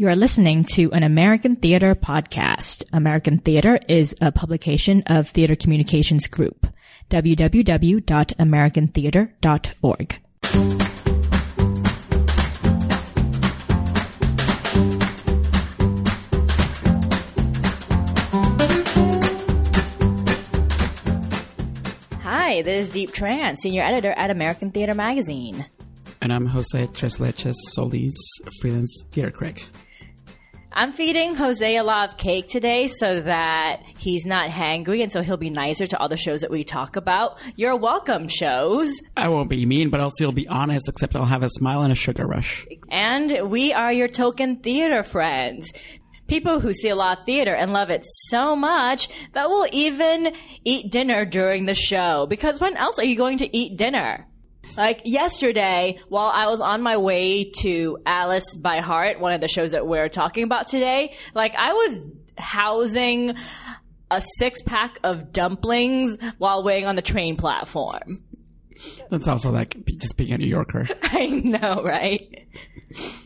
You are listening to an American Theater podcast. American Theater is a publication of Theater Communications Group. www.americantheater.org. Hi, this is Diep Tran, senior editor at American Theater Magazine. And I'm Jose Tres Leches Solis, freelance theater critic. I'm feeding Jose a lot of cake today so that he's not hangry and so he'll be nicer to all the shows that we talk about. You're welcome, shows. I won't be mean, but I'll still be honest, except I'll have a smile and a sugar rush. And we are your token theater friends. People who see a lot of theater and love it so much that will even eat dinner during the show. Because when else are you going to eat dinner? Like yesterday, while I was on my way to Alice by Heart, one of the shows that we're talking about today, like I was housing a six pack of dumplings while waiting on the train platform. That's also like just being a New Yorker. I know, right?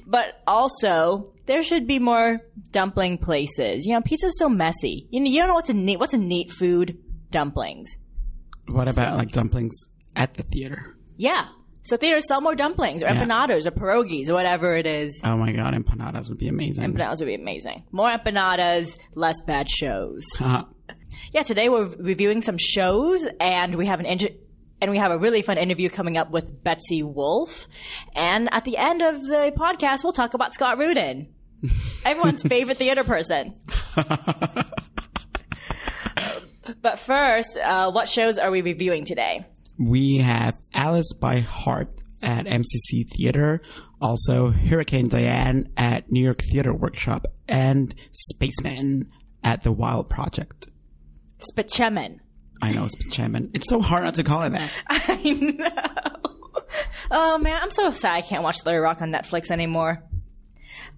But also, there should be more dumpling places. You know, pizza's so messy. You know, you don't know what's a neat what's a neat food? Dumplings. What about like dumplings at the theater? Yeah. So theaters sell more dumplings or Yeah. empanadas or pierogies or whatever it is. Oh my god, empanadas would be amazing. Empanadas would be amazing. More empanadas, less bad shows. Uh, Yeah, today we're reviewing some shows and we have an inter- and we have a really fun interview coming up with Betsy Wolfe. And at the end of the podcast, we'll talk about Scott Rudin. Everyone's favorite theater person. but first, uh, what shows are we reviewing today? We have Alice by Heart at MCC Theater, also Hurricane Diane at New York Theater Workshop, and Spaceman at the Wild Project. Spachemin. I know Chairman. It's so hard not to call it that. I know. Oh man, I'm so sad I can't watch Larry Rock on Netflix anymore.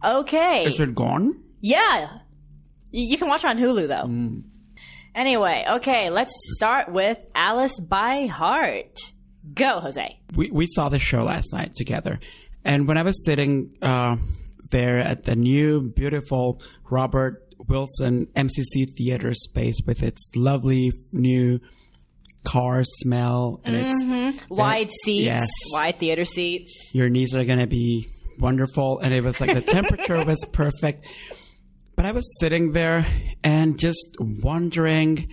Okay. Is it gone? Yeah. You can watch it on Hulu though. Mm. Anyway, okay, let's start with Alice by Heart. Go, Jose. we, we saw the show last night together. And when I was sitting uh, there at the new, beautiful Robert Wilson MCC theater space with its lovely new car smell and its Wide seats, yes. wide theater seats. your knees are going to be wonderful. And it was like the temperature was perfect. But I was sitting there and just wondering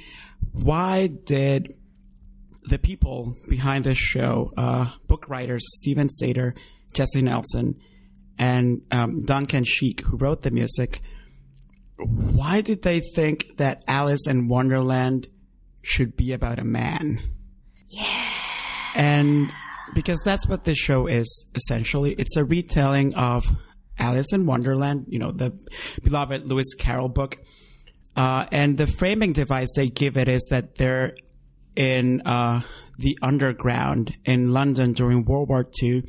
why did the people behind this show, uh, book writers Steven Sater, Jessie Nelson, and um, Duncan Sheik, who wrote the music, why did they think that Alice in Wonderland should be about a man? Yeah. And because that's what this show is essentially, it's a retelling of Alice in Wonderland, you know, the beloved Lewis Carroll book. Uh, and the framing device they give it is that they're in uh, the underground in London during World War II,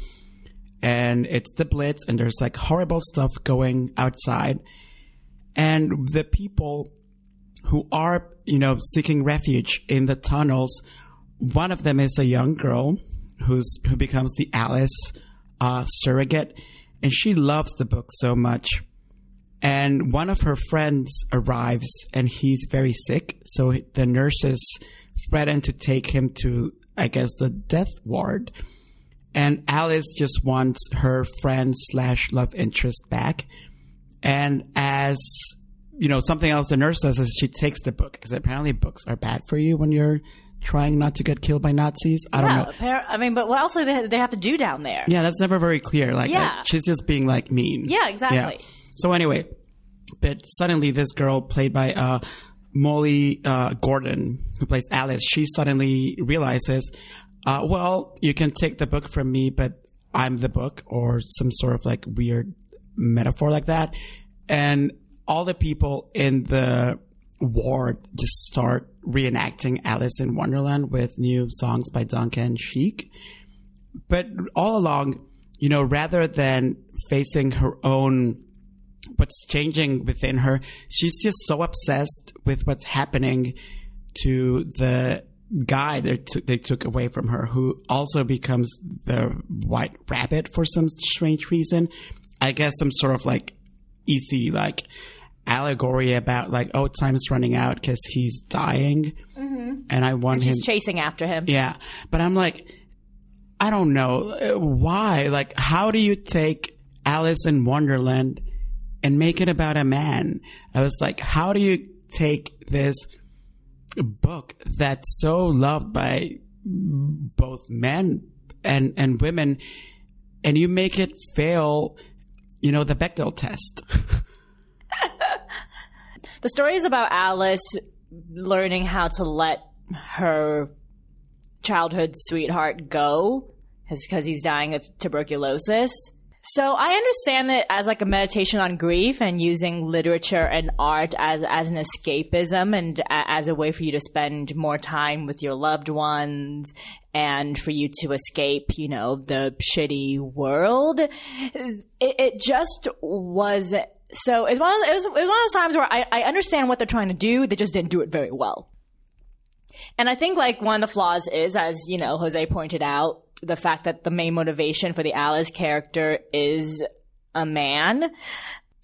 and it's the Blitz, and there's like horrible stuff going outside, and the people who are you know seeking refuge in the tunnels. One of them is a young girl who's who becomes the Alice uh, surrogate, and she loves the book so much. And one of her friends arrives and he's very sick. So the nurses threaten to take him to i guess the death ward. And alice just wants her friend slash love interest back. And as you know something else the nurse does is she takes the book because apparently books are bad for you when you're trying not to get killed by nazis i don't know appar- I mean, but what else do they, they have to do down there? yeah, that's never very clear. Like, Yeah. like, she's just being like mean. Yeah, exactly. Yeah. So anyway, but suddenly this girl played by uh, Molly uh, Gordon, who plays Alice, she suddenly realizes, uh, well, you can take the book from me, but I'm the book, or some sort of like weird metaphor like that, and all the people in the ward just start reenacting Alice in Wonderland with new songs by Duncan Sheik but all along, you know, rather than facing her own what's changing within her, she's just so obsessed with what's happening to the guy that they took away from her, who also becomes the white rabbit for some strange reason. I guess some sort of like easy like allegory about like oh time's running out because he's dying, mm-hmm. and I want him. Chasing after him. Yeah, but I'm like, I don't know why. Like, how do you take Alice in Wonderland and make it about a man? I was like, how do you take this book that's so loved by both men and and women, and you make it fail? You know the Bechdel test. The story is about Alice learning how to let her childhood sweetheart go because he's dying of tuberculosis. So I understand it as like a meditation on grief and using literature and art as as an escapism and as a way for you to spend more time with your loved ones and for you to escape, you know, the shitty world. It, it just was so it's one of it was, it was one of those times where I, I understand what they're trying to do, they just didn't do it very well. And I think like one of the flaws is, as you know, Jose pointed out, the fact that the main motivation for the Alice character is a man.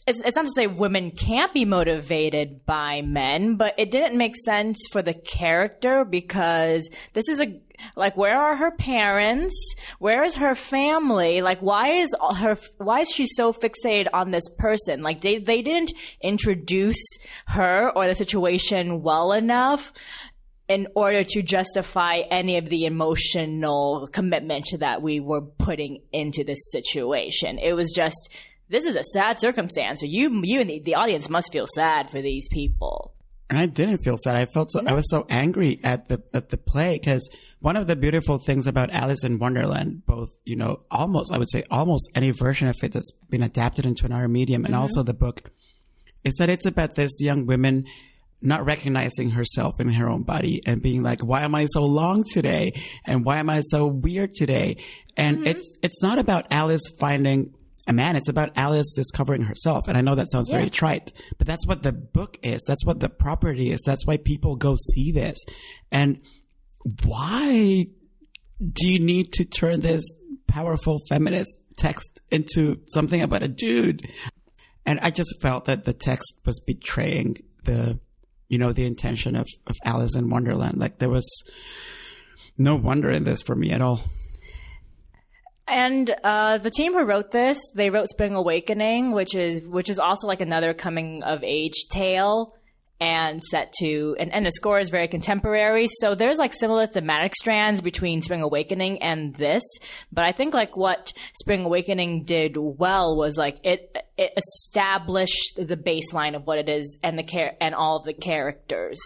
It's, it's not to say women can't be motivated by men, but it didn't make sense for the character because this is a like where are her parents? Where is her family? Like why is her why is she so fixated on this person? Like they they didn't introduce her or the situation well enough in order to justify any of the emotional commitment that we were putting into this situation. It was just, this is a sad circumstance. So you, you and the, the audience must feel sad for these people. And I didn't feel sad. I felt so, I was so angry at the at the play because one of the beautiful things about Alice in Wonderland, both you know, almost I would say almost any version of it that's been adapted into another medium, and also mm-hmm. the book, is that it's about this young woman not recognizing herself in her own body and being like, why am I so long today? And why am I so weird today? And mm-hmm. it's, it's not about Alice finding a man. It's about Alice discovering herself. And I know that sounds very trite, but that's what the book is. That's what the property is. That's why people go see this. And why do you need to turn this powerful feminist text into something about a dude? And I just felt that the text was betraying the you know, the intention of, of Alice in Wonderland. Like there was no wonder in this for me at all. And uh, the team who wrote this, they wrote Spring Awakening, which is which is also like another coming of age tale, and set to and, and the score is very contemporary. So there's like similar thematic strands between Spring Awakening and this. But I think like what Spring Awakening did well was like it it established the baseline of what it is and the care and all of the characters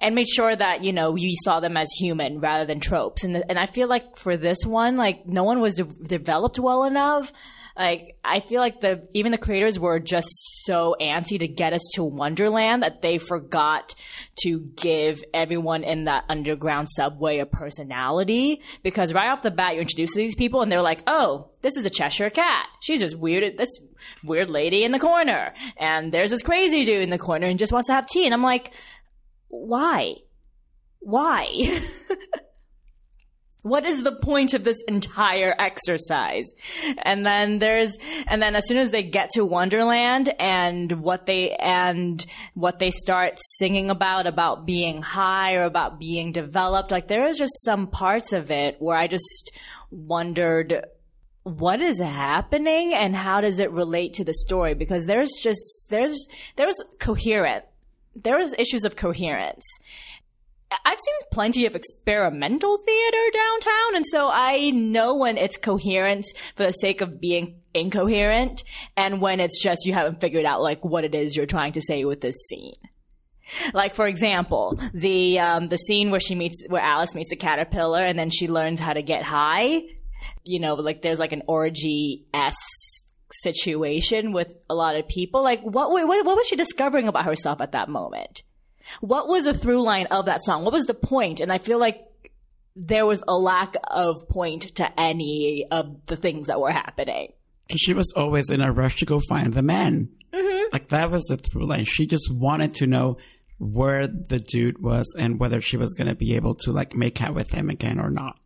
and made sure that you know you saw them as human rather than tropes. And and I feel like for this one, like no one was de- developed well enough. Like I feel like the even the creators were just so antsy to get us to Wonderland that they forgot to give everyone in that underground subway a personality. Because right off the bat, you're introduced to these people, and they're like, "Oh, this is a Cheshire cat. She's just weird. This weird lady in the corner, and there's this crazy dude in the corner, and just wants to have tea." And I'm like, why? Why? what is the point of this entire exercise? And then there's, and then as soon as they get to Wonderland and what they, and what they start singing about, about being high or about being developed, like there is just some parts of it where I just wondered, what is happening and how does it relate to the story? Because there's just, there's, there's coherent there was issues of coherence. I've seen plenty of experimental theater downtown, and so I know when it's coherent for the sake of being incoherent, and when it's just you haven't figured out like what it is you're trying to say with this scene. Like for example, the um, the scene where she meets where Alice meets a caterpillar, and then she learns how to get high. You know, like there's like an orgy s situation with a lot of people. Like, what, what, what was she discovering about herself at that moment? What was the through line of that song? What was the point? And I feel like there was a lack of point to any of the things that were happening. Because she was always in a rush to go find the man. Mm-hmm. Like, that was the through line. She just wanted to know where the dude was and whether she was going to be able to, like, make out with him again or not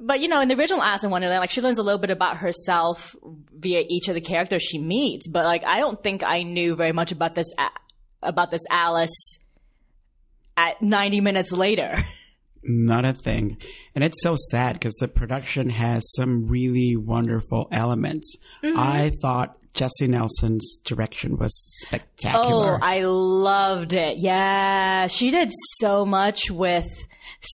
But you know, in the original Alice in Wonderland, like she learns a little bit about herself via each of the characters she meets. But like, I don't think I knew very much about this A- about this Alice at 90 minutes later. Not a thing. And it's so sad because the production has some really wonderful elements. Mm-hmm. I thought Jessie Nelson's direction was spectacular. Oh, spectacular. I loved it. Yeah, she did so much with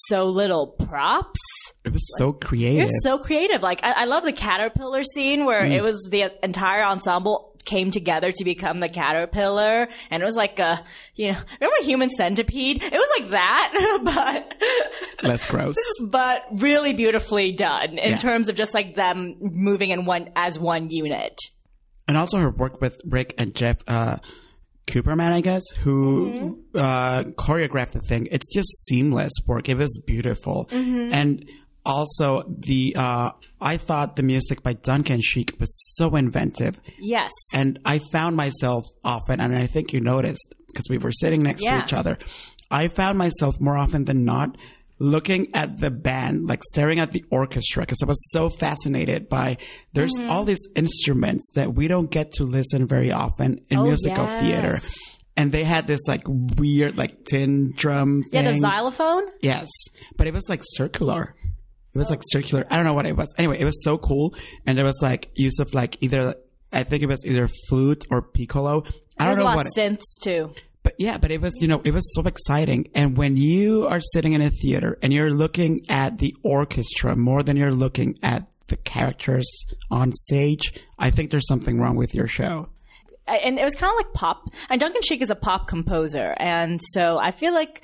so little props. it was so creative. You're so creative. Like I, I love the caterpillar scene where Mm. it was the entire ensemble came together to become the caterpillar, and it was like a you know remember Human Centipede? It was like that, but Less gross. but really beautifully done in Yeah. terms of just like them moving in one as one unit. and also her work with Rick and Jeff uh, Kuperman, I guess, who uh, choreographed the thing. It's just seamless work. It was beautiful, and also the uh, I thought the music by Duncan Sheik was so inventive, Yes, and I found myself often, and I think you noticed because we were sitting next Yeah. to each other. I found myself more often than not looking at the band, like staring at the orchestra, because I was so fascinated by there's Mm-hmm. all these instruments that we don't get to listen very often in Oh, musical yes. theater. And they had this like weird, like tin drum yeah, the xylophone. Yes, but it was like circular. It was like circular. I don't know what it was. Anyway, it was so cool, and there was like use of like either I think it was either flute or piccolo. I There's don't a know lot what. of It, synths too. But yeah, but it was you know it was so exciting. And when you are sitting in a theater and you're looking at the orchestra more than you're looking at the characters on stage, I think there's something wrong with your show. and it was kind of like pop. And Duncan Sheik is a pop composer, and so I feel like,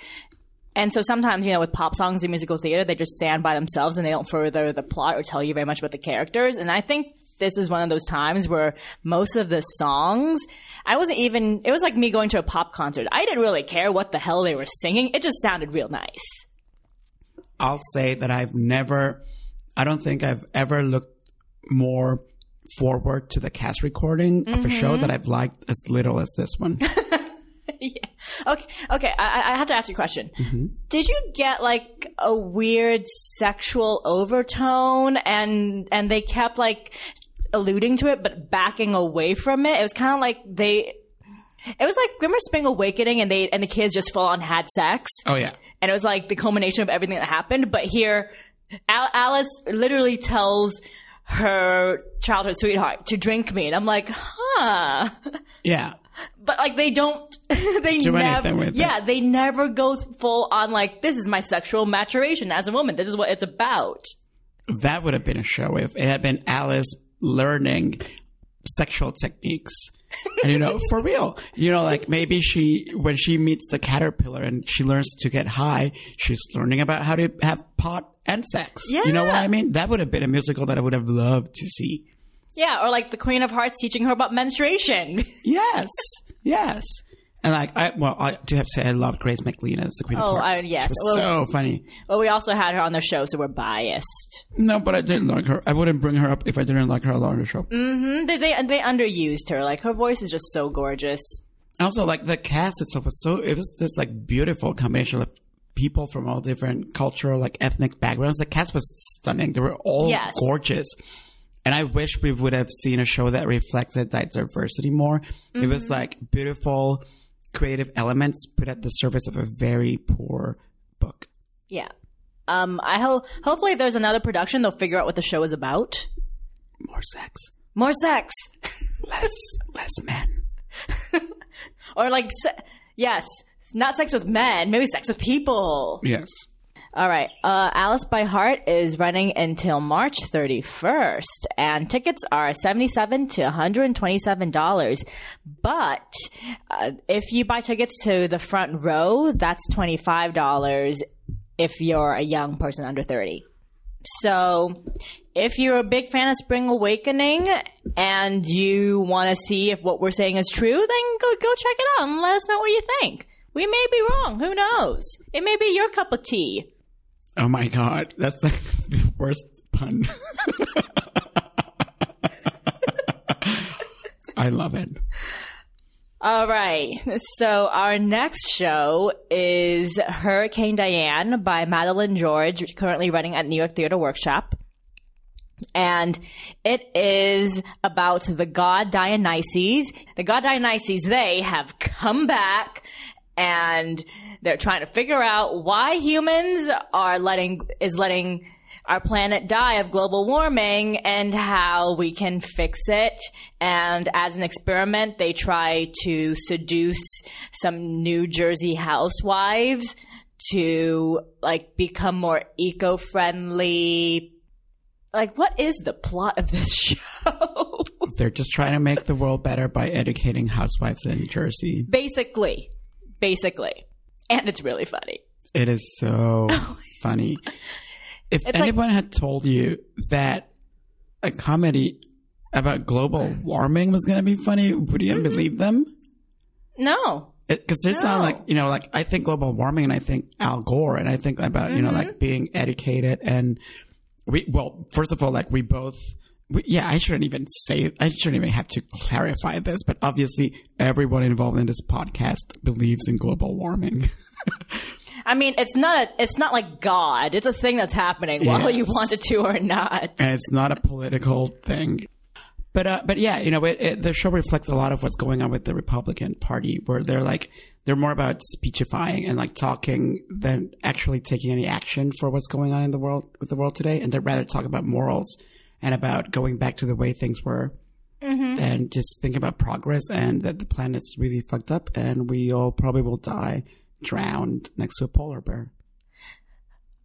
and so sometimes you know with pop songs in musical theater, they just stand by themselves and they don't further the plot or tell you very much about the characters. And I think this was one of those times where most of the songs, I wasn't even. It was like me going to a pop concert. I didn't really care what the hell they were singing. It just sounded real nice. I'll say that I've never, I don't think I've ever looked more forward to the cast recording of a mm-hmm. show that I've liked as little as this one. yeah. Okay. Okay. I, I have to ask you a question. Mm-hmm. Did you get like a weird sexual overtone, and and they kept like alluding to it, but backing away from it? It was kind of like they. It was like remember Spring Awakening, and they and the kids just full on had sex, oh yeah. and it was like the culmination of everything that happened. But here, Al- Alice literally tells her childhood sweetheart to drink me, and I'm like, huh Yeah. but like they don't they Do never with it. yeah they never go full on like this is my sexual maturation as a woman this is what it's about That would have been a show if it had been Alice learning sexual techniques. And you know, for real, you know, like maybe she, when she meets the caterpillar and she learns to get high, she's learning about how to have pot and sex. Yeah. You know what I mean? That would have been a musical that I would have loved to see. yeah or like the queen of hearts teaching her about menstruation Yes. yes. And like, I, well, I do have to say, I love Grace McLean as the Queen Oh, of Hearts. I- yes. She was Well- so funny. well we also had her on the show so we're biased No, but I didn't like her. I wouldn't bring her up if I didn't like her a lot on the show. mm, they, they they underused her like her voice is just so gorgeous Also, like the cast itself was so it was this like beautiful combination of people from all different cultural, like ethnic backgrounds. The cast was stunning. They were all Yes. gorgeous. And I wish we would have seen a show that reflected that diversity more. It Mm-hmm. was like beautiful, creative elements put at the service of a very poor book. yeah um i hope hopefully if there's another production they'll figure out what the show is about More sex, more sex less less men. or like se- yes not sex with men maybe sex with people Yes. All right. Uh, Alice by Heart is running until March 31st, and tickets are 77 to $127. But uh, if you buy tickets to the front row, that's $25 if you're a young person under 30. So if you're a big fan of Spring Awakening and you want to see if what we're saying is true, then go, go check it out and let us know what you think. We may be wrong. Who knows? It may be your cup of tea. Oh my god, that's like the worst pun. I love it. All right. So our next show is Hurricane Diane by Madeleine George, currently running at New York Theater Workshop. And it is about the god Dionysus. The god Dionysus, they have come back and they're trying to figure out why humans are letting, is letting our planet die of global warming and how we can fix it. And as an experiment, they try to seduce some New Jersey housewives to like become more eco-friendly. Like, what is the plot of this show? They're just trying to make the world better by educating housewives in Jersey. basically, basically. And it's really funny. It is so funny. If It's like- anyone had told you that a comedy about global warming was going to be funny, would you mm-hmm. believe them? No. Because they sound like, you know, like I think global warming and I think Al Gore and I think about, you know, like mm-hmm. being educated and we, well, first of all, like we both, yeah, I shouldn't even say, I shouldn't even have to clarify this, but obviously everyone involved in this podcast believes in global warming. I mean, it's not a, it's not like God. It's a thing that's happening whether you Yes. want it to or not. and it's not a political thing. But uh, but yeah, you know, it, it, the show reflects a lot of what's going on with the Republican Party, where they're like they're more about speechifying and like talking than actually taking any action for what's going on in the world with the world today, and they'd rather talk about morals and about going back to the way things were. Mm-hmm. And just think about progress and that the planet's really fucked up and we all probably will die drowned next to a polar bear.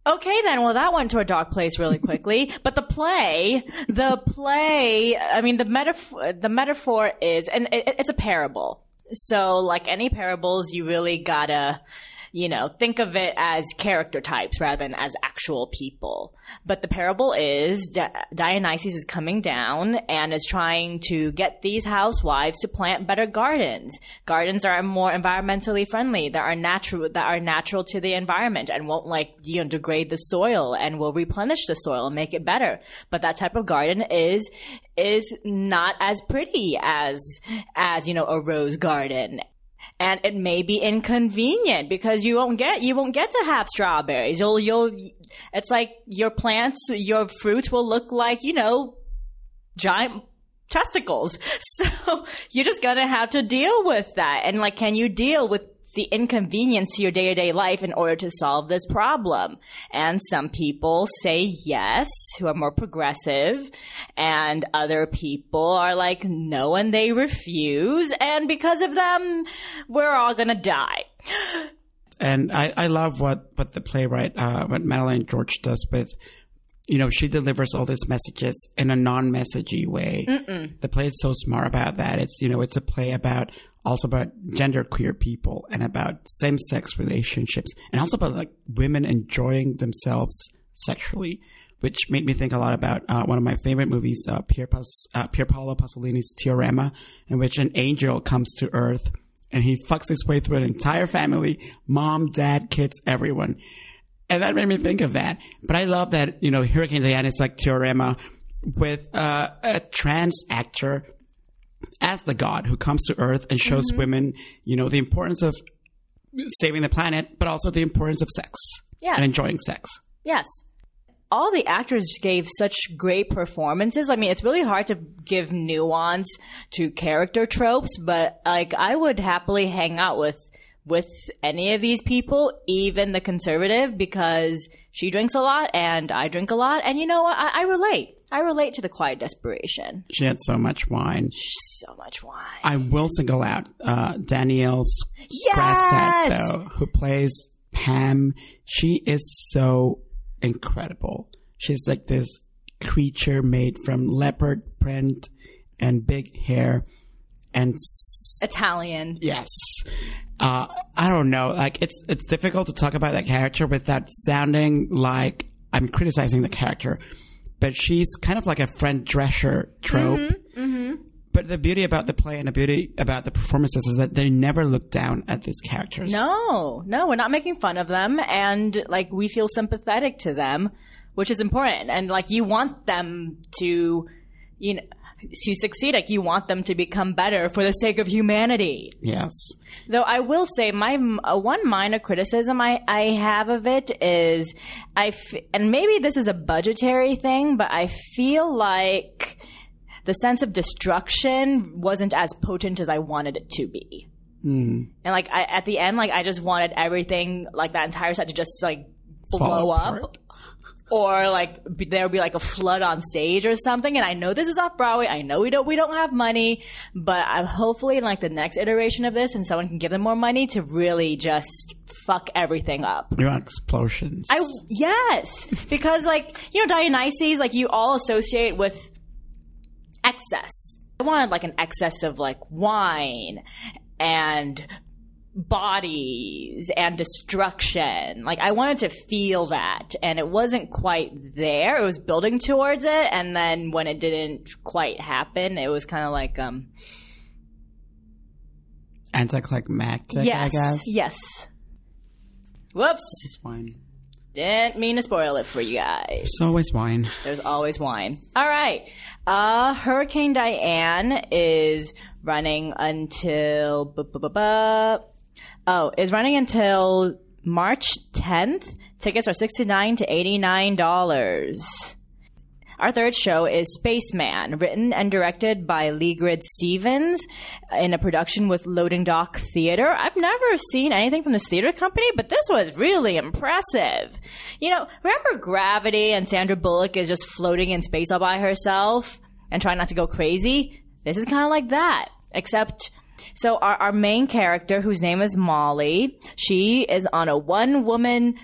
Okay, then. Well, that went to a dark place really quickly. but the play, the play, I mean, the metaphor, the metaphor is, and it, it's a parable. So, like any parables, you really gotta, you know, think of it as character types rather than as actual people. But the parable is Di- Dionysus is coming down and is trying to get these housewives to plant better gardens. Gardens are more environmentally friendly, that are natural, that are natural to the environment and won't like, you know, degrade the soil and will replenish the soil and make it better. But that type of garden is, is not as pretty as, as, you know, a rose garden and it may be inconvenient because you won't get you won't get to have strawberries. You'll you'll it's like your plants, your fruits will look like you know giant testicles. So you're just gonna have to deal with that. And like, can you deal with the inconvenience to your day to day life in order to solve this problem? And some people say yes, who are more progressive, and other people are like no, and they refuse. And because of them, we're all gonna die. and I, I love what what the playwright uh, what Madeleine George does with you know she delivers all these messages in a non-messagey way. The play is so smart about that. It's you know it's a play about also about gender queer people and about same-sex relationships and also about like women enjoying themselves sexually. Which made me think a lot about uh, one of my favorite movies, uh, Pier, Pas- uh, Pier Paolo Pasolini's Teorema, in which an angel comes to Earth and he fucks his way through an entire family mom, dad, kids, everyone. And that made me think of that. But I love that, you know, Hurricane Diana is like Teorema with uh, a trans actor as the god who comes to Earth and shows women, you know, the importance of saving the planet, but also the importance of sex Yes. and enjoying sex. Yes. All the actors gave such great performances. I mean, it's really hard to give nuance to character tropes, but like I would happily hang out with with any of these people, even the conservative, because she drinks a lot and I drink a lot, and you know what? I, I relate. I relate to the quiet desperation. She had so much wine. So much wine. I will single out uh, Danielle Yes! Though, who plays Pam. She is so incredible. She's like this creature made from leopard print and big hair. And s- Italian. yes, uh, I don't know. Like it's it's difficult to talk about that character without sounding like I'm criticizing the character. But she's kind of like a Fran Drescher trope. But the beauty about the play and the beauty about the performances is that they never look down at these characters. No, no, we're not making fun of them, and like we feel sympathetic to them, which is important. And like you want them to, you know, to succeed. Like you want them to become better for the sake of humanity. Yes. Though I will say, my uh, one minor criticism I, I have of it is, I f- and maybe this is a budgetary thing, but I feel like the sense of destruction wasn't as potent as I wanted it to be. Mm. And like I, at the end, like I just wanted everything, like that entire set, to just like blow up. Or like be- there'll be like a flood on stage or something. And I know this is off Broadway. I know we don't we don't have money, but I'm hopefully in like the next iteration of this, and someone can give them more money to really just fuck everything up. You want explosions. I yes, because like you know Dionysus, like you all associate with excess. I wanted like an excess of like wine and bodies and destruction. Like I wanted to feel that and it wasn't quite there. It was building towards it and then when it didn't quite happen, it was kind of like um Anticlimactic, yes. I guess. Yes. Whoops. It's wine. Didn't mean to spoil it for you guys. It's always wine. There's always wine. All right. Uh, Hurricane Diane is running until. bu- bu- bu- Oh, is running until March 10th. Tickets are 69 to $89. Our third show is Spaceman, written and directed by Leegrid Stevens in a production with Loading Dock Theater. I've never seen anything from this theater company, but this was really impressive. You know, remember Gravity and Sandra Bullock is just floating in space all by herself and trying not to go crazy? This is kind of like that, except so our, our main character, whose name is Molly, she is on a one woman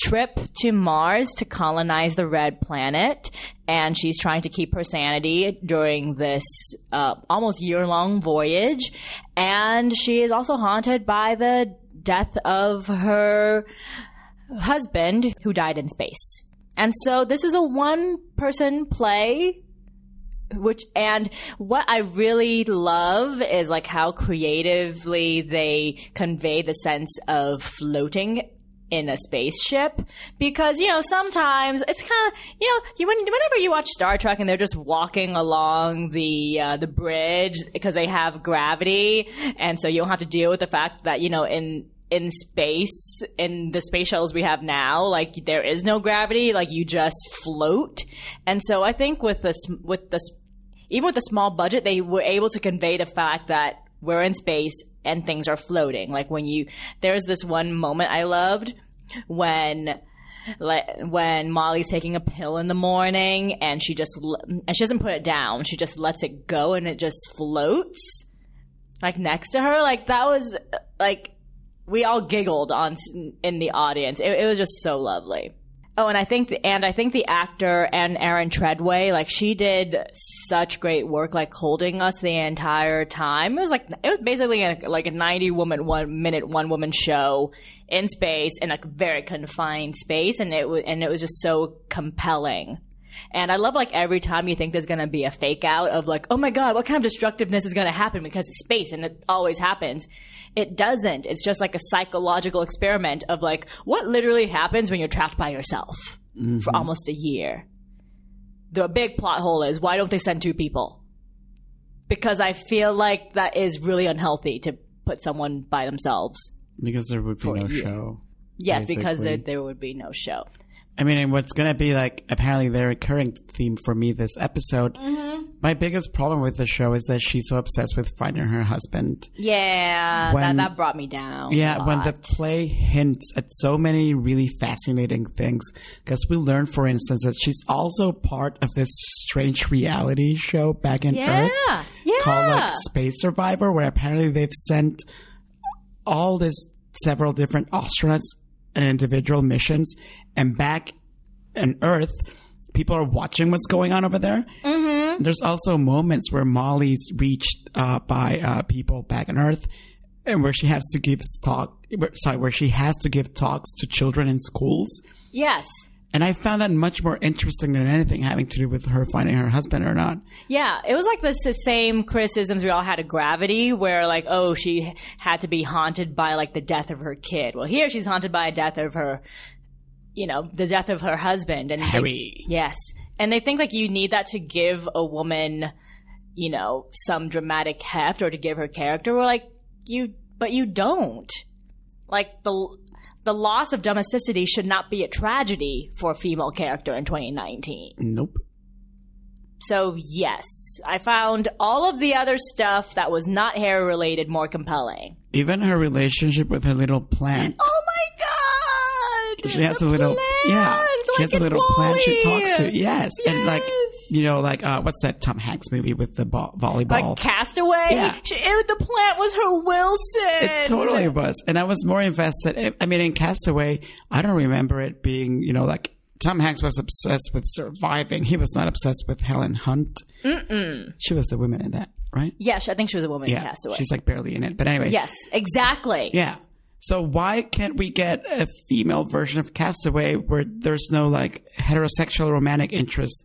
trip to Mars to colonize the red planet. And she's trying to keep her sanity during this uh, almost year long voyage. And she is also haunted by the death of her husband who died in space. And so this is a one person play which and what I really love is like how creatively they convey the sense of floating in a spaceship. Because you know sometimes it's kind of you know you when, whenever you watch Star Trek and they're just walking along the uh, the bridge because they have gravity and so you don't have to deal with the fact that you know in in space in the space shuttles we have now like there is no gravity like you just float. And so i think with this with this even with a small budget they were able to convey the fact that we're in space and things are floating like when you there's this one moment i loved when like when Molly's taking a pill in the morning and she just and she doesn't put it down she just lets it go and it just floats like next to her like that was like we all giggled on in the audience. It, it was just so lovely. Oh, and I think the, and I think the actor and Erin Treadway, like she did such great work, like holding us the entire time. It was like it was basically a, like a ninety woman one minute one woman show in space in a very confined space, and it was and it was just so compelling. And I love like every time you think there's gonna be a fake out of like, oh my god, what kind of destructiveness is gonna happen because it's space and it always happens. It doesn't. It's just like a psychological experiment of like what literally happens when you're trapped by yourself mm-hmm. for almost a year. The big plot hole is why don't they send two people? Because I feel like that is really unhealthy to put someone by themselves. Because there would be no show. Yes, because there, there would be no show. I mean, and what's going to be like apparently the recurring theme for me this episode. Mm-hmm. My biggest problem with the show is that she's so obsessed with finding her husband. Yeah, When- that, that brought me down. Yeah, when the play hints at so many really fascinating things, because we learn, for instance, that she's also part of this strange reality show back in Yeah, Earth yeah. called like Space Survivor, where apparently they've sent all this several different astronauts and individual missions, and back on Earth, people are watching what's going on over there. Mm-hmm. There's also moments where Molly's reached uh, by uh, people back on Earth, and where she has to give talk. Sorry, where she has to give talks to children in schools. Yes. And I found that much more interesting than anything having to do with her finding her husband or not. Yeah, it was like the, the same criticisms we all had of Gravity, where like, oh, she had to be haunted by like the death of her kid. Well, here she's haunted by a death of her, you know, the death of her husband. And they- Harry. yes, and they think like you need that to give a woman you know, some dramatic heft or to give her character. We're like, you, but you don't. Like the the loss of domesticity should not be a tragedy for a female character in 2019. Nope. So yes, I found all of the other stuff that was not hair related more compelling. Even her relationship with her little plant. Oh my god! She has a little yeah plants, she has a in little plant she talks to yes. and like you know like uh what's that tom hanks movie with the ball, volleyball Like Castaway. Yeah. She, it, the plant was her Wilson. it totally was and i was more invested i mean in castaway i don't remember it being you know like tom hanks was obsessed with surviving he was not obsessed with helen hunt Mm-mm. she was the woman in that right Yeah, she- I think she was a woman in yeah Castaway. she's like barely in it but anyway yes, exactly. Yeah. So why can't we get a female version of Castaway where there's no like heterosexual romantic interest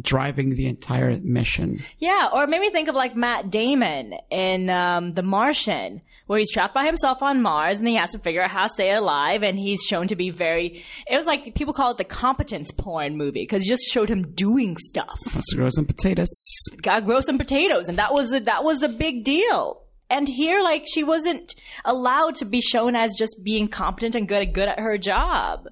driving the entire mission? Yeah, or maybe think of like Matt Damon in um, The Martian, where he's trapped by himself on Mars and he has to figure out how to stay alive. And he's shown to be very. It was like people call it the competence porn movie because it just showed him doing stuff. Let's grow some potatoes. Gotta grow some potatoes, and that was a, that was a big deal. And here, like, she wasn't allowed to be shown as just being competent and good good at her job.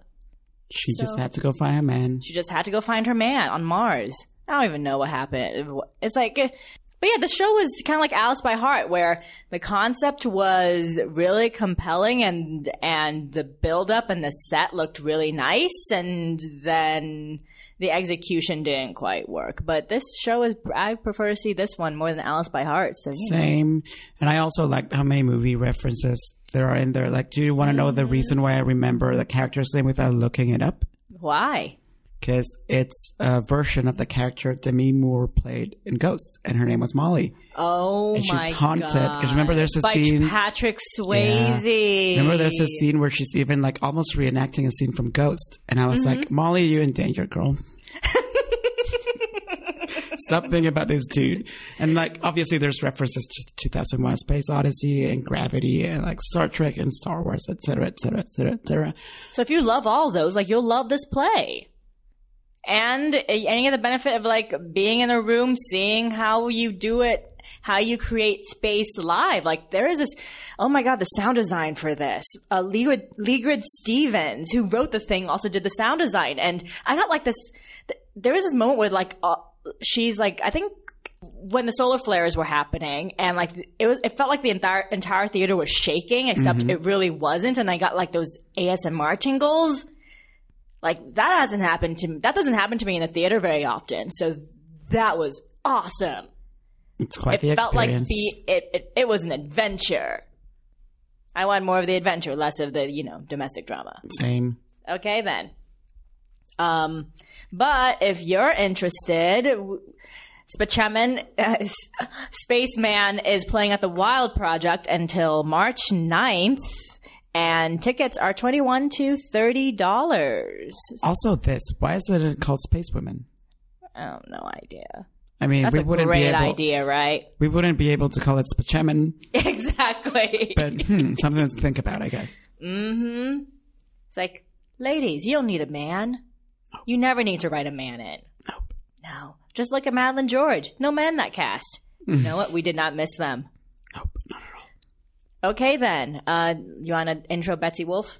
She just had to go find a man. She just had to go find her man on Mars. I don't even know what happened. It's like, but yeah, the show was kind of like Alice by Heart, where the concept was really compelling and and the build up and the set looked really nice, and then the execution didn't quite work. But this show is, I prefer to see this one more than Alice by Heart. So you know. Same. And I also liked how many movie references there are in there. Like, do you want to know mm-hmm. the reason why I remember the character's name without looking it up? why? Because it's a version of the character Demi Moore played in Ghost, and her name was Molly. Oh And she's my haunted, 'cause god! remember there's a By scene- Patrick Swayze. Remember, there's a scene where she's even like almost reenacting a scene from Ghost, and I was Mm-hmm. like, "Molly, you in danger, girl." Stop thinking about this dude. And like, obviously, there's references to 2001: Space Odyssey and Gravity, and like Star Trek and Star Wars, etc., etc., etc., etc. So if you love all those, like you'll love this play. And any of the benefit of like being in a room, seeing how you do it, how you create space live. Like there is this, oh my god, the sound design for this. Uh, Leegrid Stevens, who wrote the thing, also did the sound design. And I got like this, th- there was this moment where like, uh, she's like, I think when the solar flares were happening and like it was it felt like the entire entire theater was shaking except it really wasn't and I got like those ASMR tingles like that hasn't happened to me that doesn't happen to me in the theater very often so that was awesome It's quite the experience. it the felt like the it, it it was an adventure I want more of the adventure less of the you know domestic drama Same. Okay, then. Um, but if you're interested, Spaceman, uh, Spaceman is playing at the Wild Project until March 9th, and tickets are 21 to $30. Also, this. Why is it called Space Women? I have no idea. I mean, That's we a wouldn't be great able. idea, right? We wouldn't be able to call it Spacemen, exactly. but hmm, something to think about, I guess. mm-hmm. It's like, ladies, you don't need a man. You never need to write a man in. Nope. No. Just look at Madeleine George. No man that cast. You know what? We did not miss them. Nope, not at all. Okay, then. Uh, you want to intro Betsy Wolfe?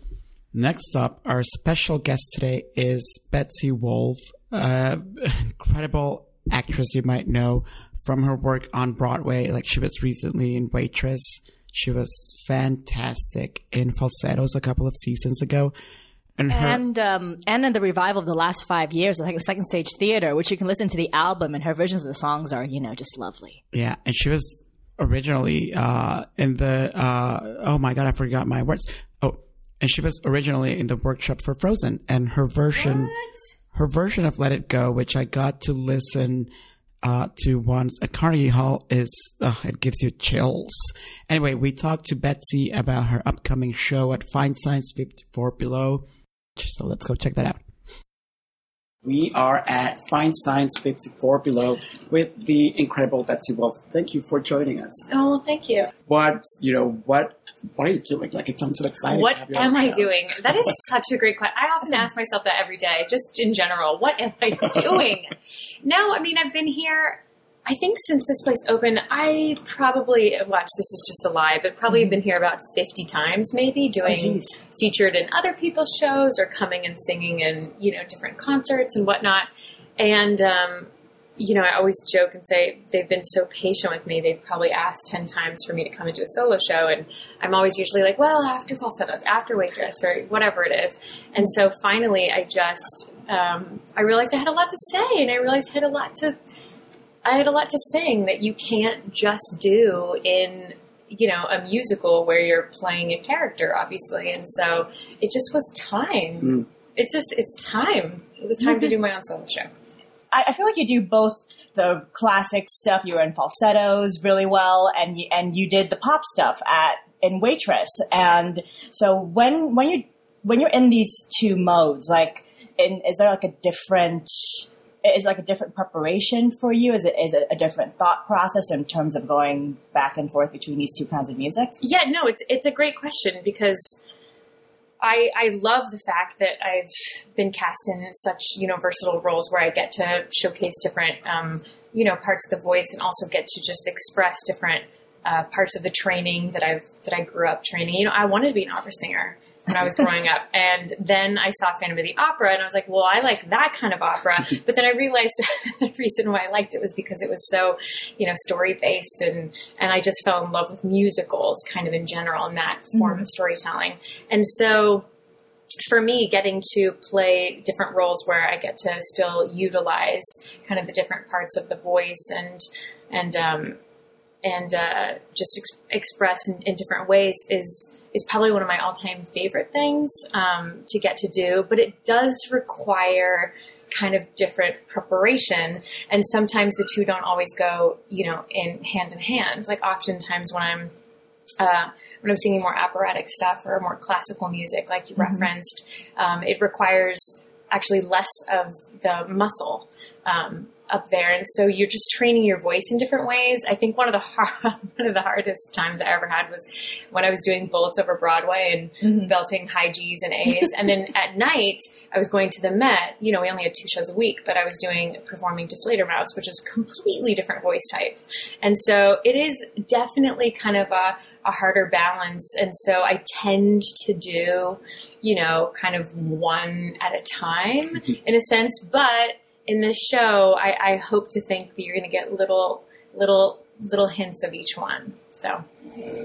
Next up, our special guest today is Betsy Wolfe, uh, incredible actress you might know from her work on Broadway. Like she was recently in Waitress. She was fantastic in Falsettos a couple of seasons ago. And her, And um, and in the revival of the last five years, I think the Second Stage Theater, which you can listen to the album, and her versions of the songs are, you know, just lovely. yeah, and she was originally uh, in the uh, oh my god, I forgot my words. Oh, and she was originally in the workshop for Frozen, and her version. her version of Let It Go, which I got to listen uh, to once at Carnegie Hall, is uh, it gives you chills. Anyway, we talked to Betsy about her upcoming show at Feinstein's 54 Below. So let's go check that out. We are at Feinstein's 54 Below with the incredible Betsy Wolfe. Thank you for joining us. Oh, thank you. What you know? What what are you doing? Like it sounds so exciting. What to have you am I doing? That is such a great question. I often ask myself that every day, just in general. What am I doing? no, I mean, I've been here. I think since this place opened, I probably watch. This is just a lie, but probably have been here about fifty times, maybe doing geez. featured in other people's shows or coming and singing in you know different concerts and whatnot. And um, you know, I always joke and say they've been so patient with me. They've probably asked 10 times for me to come and do a solo show. And I'm always usually like, well, after falsettos, after waitress, or whatever it is. And so finally, I just, um, I realized I had a lot to say and I realized I had a lot to, I had a lot to sing that you can't just do in, you know, a musical where you're playing a character, obviously. And so it just was time. Mm. It's just, it's time. It was time to do my own solo show. I, I feel like you do both the classic stuff. You were in falsettos really well, and you, and you did the pop stuff at in Waitress. And so when when you when you're in these two modes, like, in, is there like a different is like a different preparation for you? Is it is it a different thought process in terms of going back and forth between these two kinds of music? Yeah, no, it's it's a great question because I I love the fact that I've been cast in such you know versatile roles where I get to showcase different um, you know parts of the voice and also get to just express different uh, parts of the training that I've that I grew up training. You know, I wanted to be an opera singer when I was growing up, and then I saw Phantom of the Opera, and I was like, well, I like that kind of opera. But then I realized the reason why I liked it was because it was so, you know, story based, and and I just fell in love with musicals, kind of in general, and that form of storytelling. And so for me, getting to play different roles where I get to still utilize kind of the different parts of the voice and and um, and uh, just ex- express in, in, different ways is is probably one of my all time favorite things um, to get to do. But it does require kind of different preparation, and sometimes the two don't always go, you know, in hand in hand. Like oftentimes when I'm uh, when I'm singing more operatic stuff or more classical music, like you mm-hmm. referenced, um, it requires actually less of the muscle um, up there, and so you're just training your voice in different ways. I think one of the hard, one of the hardest times I ever had was when I was doing bullets over Broadway and mm-hmm. belting high G's and A's, and then at night I was going to the Met. You know, we only had two shows a week, but I was doing performing to Fledermaus, which is completely different voice type, and so it is definitely kind of a a harder balance. And so I tend to do, you know, kind of one at a time in a sense. But in this show, I, I hope to think that you're going to get little, little, little hints of each one. So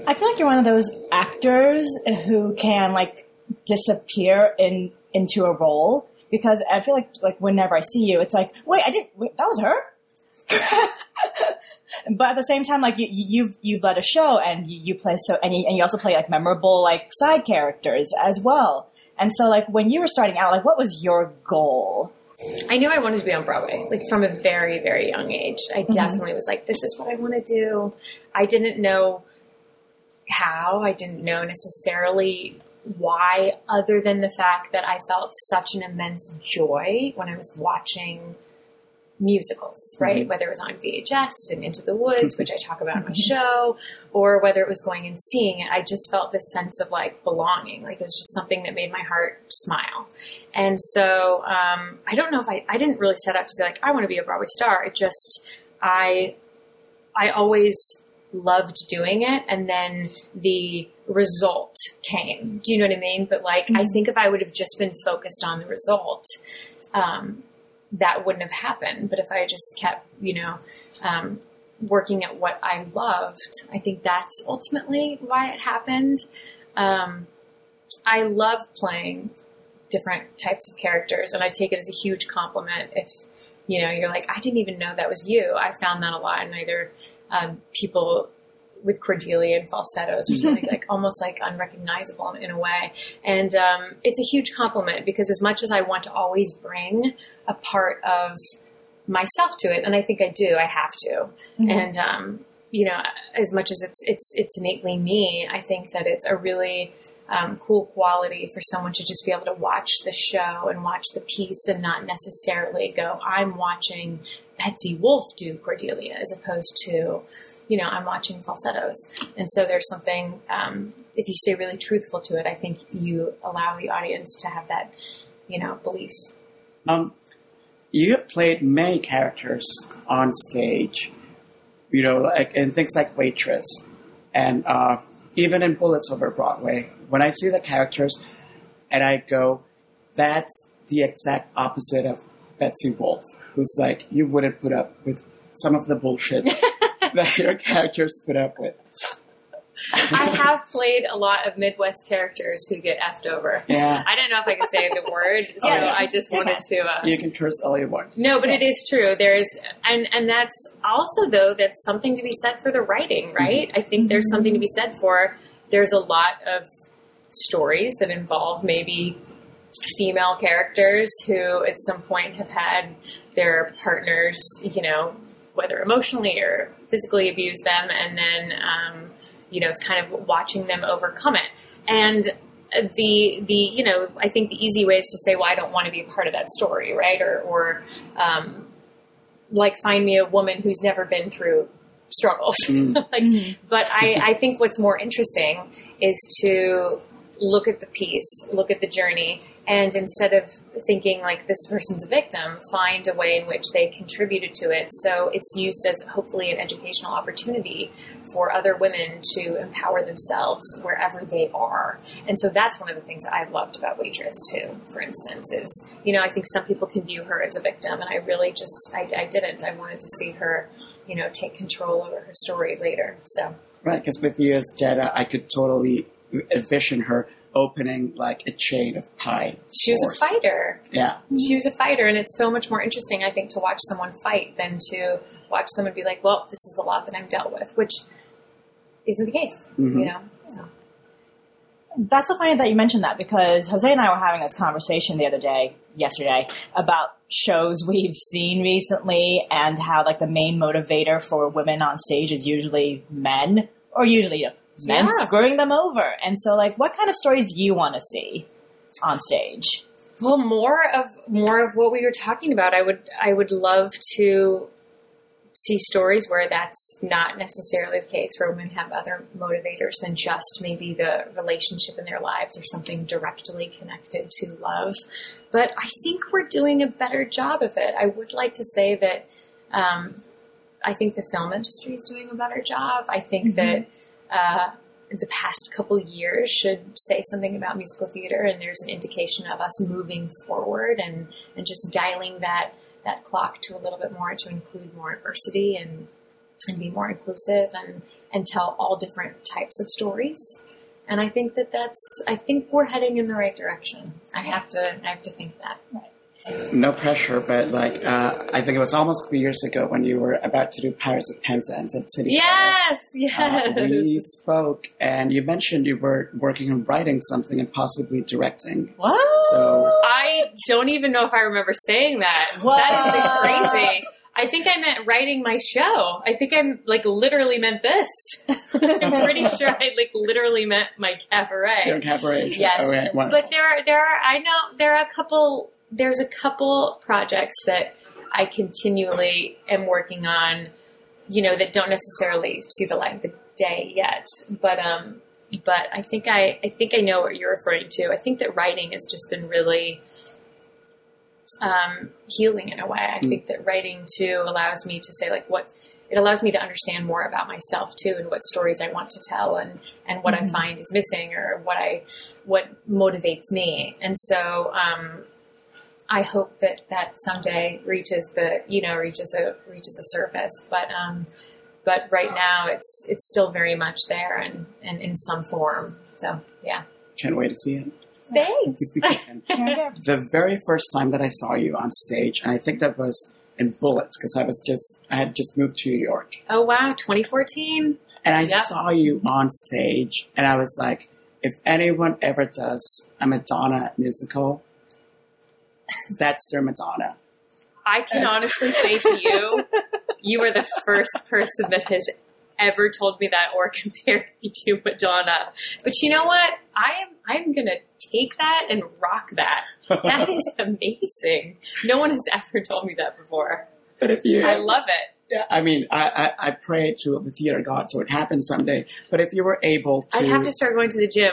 I feel like you're one of those actors who can like disappear in into a role because I feel like like whenever I see you, it's like, wait, I didn't. Wait, that was her. but at the same time, like you, you, you've led a show and you, you play so, and you, and you also play like memorable like side characters as well. And so, like when you were starting out, like what was your goal? I knew I wanted to be on Broadway, like from a very, very young age. I mm-hmm. definitely was like, this is what I want to do. I didn't know how. I didn't know necessarily why, other than the fact that I felt such an immense joy when I was watching musicals, right? Mm-hmm. Whether it was on VHS and Into the Woods, which I talk about in my mm-hmm. show, or whether it was going and seeing it, I just felt this sense of like belonging. Like it was just something that made my heart smile. And so um, I don't know if I, I didn't really set out to say like, I want to be a Broadway star. It just, I, I always loved doing it. And then the result came. Do you know what I mean? But like, mm-hmm. I think if I would have just been focused on the result, um, that wouldn't have happened. But if I just kept, you know, um, working at what I loved, I think that's ultimately why it happened. Um, I love playing different types of characters, and I take it as a huge compliment if you know you're like, I didn't even know that was you. I found that a lot and either um, people with Cordelia and falsettos or something like almost like unrecognizable in a way. And um, it's a huge compliment because as much as I want to always bring a part of myself to it, and I think I do, I have to. Mm-hmm. And um, you know, as much as it's it's it's innately me, I think that it's a really um, cool quality for someone to just be able to watch the show and watch the piece and not necessarily go, I'm watching Betsy Wolfe do Cordelia as opposed to you know, I'm watching falsettos. And so there's something, um, if you stay really truthful to it, I think you allow the audience to have that, you know, belief. Um, you have played many characters on stage. you know, like in things like Waitress, and uh, even in Bullets Over Broadway, when I see the characters, and I go, that's the exact opposite of Betsy Wolfe, who's like, you wouldn't put up with some of the bullshit that your characters put up with. I have played a lot of Midwest characters who get effed over. Yeah. I don't know if I can say the word, so Yeah. I just wanted to. Uh, You can curse all you want. No, but it is true. There's and and that's also though that's something to be said for the writing, right? I think there's something to be said for there's a lot of stories that involve maybe female characters who at some point have had their partners, you know, whether emotionally or physically abuse them and then um, you know, it's kind of watching them overcome it. And the the you know I think the easy way is to say well I don't want to be a part of that story right? Or or um, like find me a woman who's never been through struggles. Like, but I, I think what's more interesting is to look at the piece look at the journey and instead of thinking like this person's a victim find a way in which they contributed to it so it's used as hopefully an educational opportunity for other women to empower themselves wherever they are. And so that's one of the things that I've loved about Waitress too, for instance, is, you know, I think some people can view her as a victim and I really just, I, I didn't. I wanted to see her, you know, take control over her story later. So, Right, because with you as Jenna, I could totally envision her opening like a chain of pie. she was stores. a fighter. Yeah. She was a fighter, and it's so much more interesting, I think, to watch someone fight than to watch someone be like, well, this is the lot that I'm dealt with, which isn't the case, Mhm. you know? So. That's so funny that you mentioned that because Jose and I were having this conversation the other day, yesterday, about shows we've seen recently and how like the main motivator for women on stage is usually men or usually you know, men Yeah. screwing them over. And so like what kind of stories do you want to see on stage? Well, more of more of what we were talking about. I would I would love to see stories where that's not necessarily the case, where women have other motivators than just maybe the relationship in their lives or something directly connected to love. But I think we're doing a better job of it. I would like to say that um, I think the film industry is doing a better job. I think that uh, the past couple years should say something about musical theater, and there's an indication of us moving forward and, and just dialing that that clock to a little bit more to include more diversity and and be more inclusive and and tell all different types of stories. And I think that that's I think we're heading in the right direction. I have to I have to think that. No pressure, but like uh, I think it was almost three years ago when you were about to do Pirates of Penzance at City Yes, Center. yes. Uh, we spoke, and you mentioned you were working on writing something and possibly directing. What? So I don't even know if I remember saying that. What? That is crazy. I think I meant writing my show. I think I'm like literally meant this. I'm pretty sure I like literally meant my cabaret. your cabaret. show. Yes, Okay, but there are there are I know there are a couple there's a couple projects that I continually am working on, you know, that don't necessarily see the light of the day yet. But um but I think I I think I know what you're referring to. I think that writing has just been really um, healing in a way. I think that writing too allows me to say like what it allows me to understand more about myself too and what stories I want to tell and and what I find is missing or what I what motivates me. And so um, I hope that that someday reaches the you know reaches a reaches a surface. But um, but right now it's it's still very much there and, and in some form. So yeah. Can't wait to see it. Thanks. the very first time that I saw you on stage, and I think that was in Bullets because I was just I had just moved to New York, oh wow, 2014. and I Yep. saw you on stage, and I was like, if anyone ever does a Madonna musical, that's their Madonna. I can uh, honestly say to you, you are the first person that has ever told me that or compared me to Madonna. But you know what? I am I'm gonna take that and rock that. That is amazing. No one has ever told me that before. But if you, I love it. Yeah, I mean, I, I, I pray to the theater god so it happens someday. But if you were able to, I'd have to start going to the gym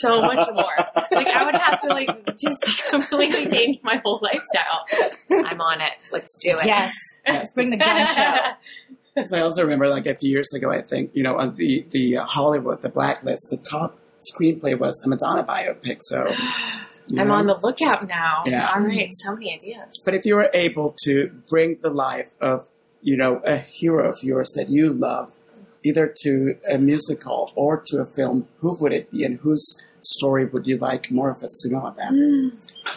so much more. like I would have to like just completely change my whole lifestyle. I'm on it. Let's do it. Yes. Let's bring the gun show. 'Cause I also remember, like a few years ago, I think you know, on the the uh, Hollywood, the Blacklist, the top screenplay was a Madonna biopic. So you I'm know. on the lookout now. Yeah. All right, so many ideas. But if you were able to bring the life of, you know, a hero of yours that you love, either to a musical or to a film, who would it be, and whose story would you like more of us to know about?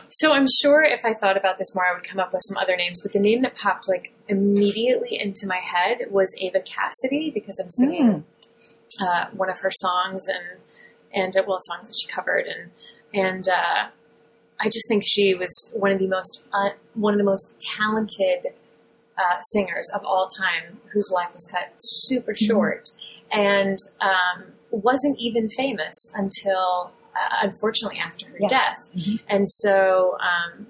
So I'm sure if I thought about this more, I would come up with some other names. But the name that popped like immediately into my head was Eva Cassidy because I'm singing uh, one of her songs and and uh, well, songs that she covered and and uh, I just think she was one of the most uh, one of the most talented uh, singers of all time, whose life was cut super short and um, wasn't even famous until uh, unfortunately after her Yes. death. And so, um,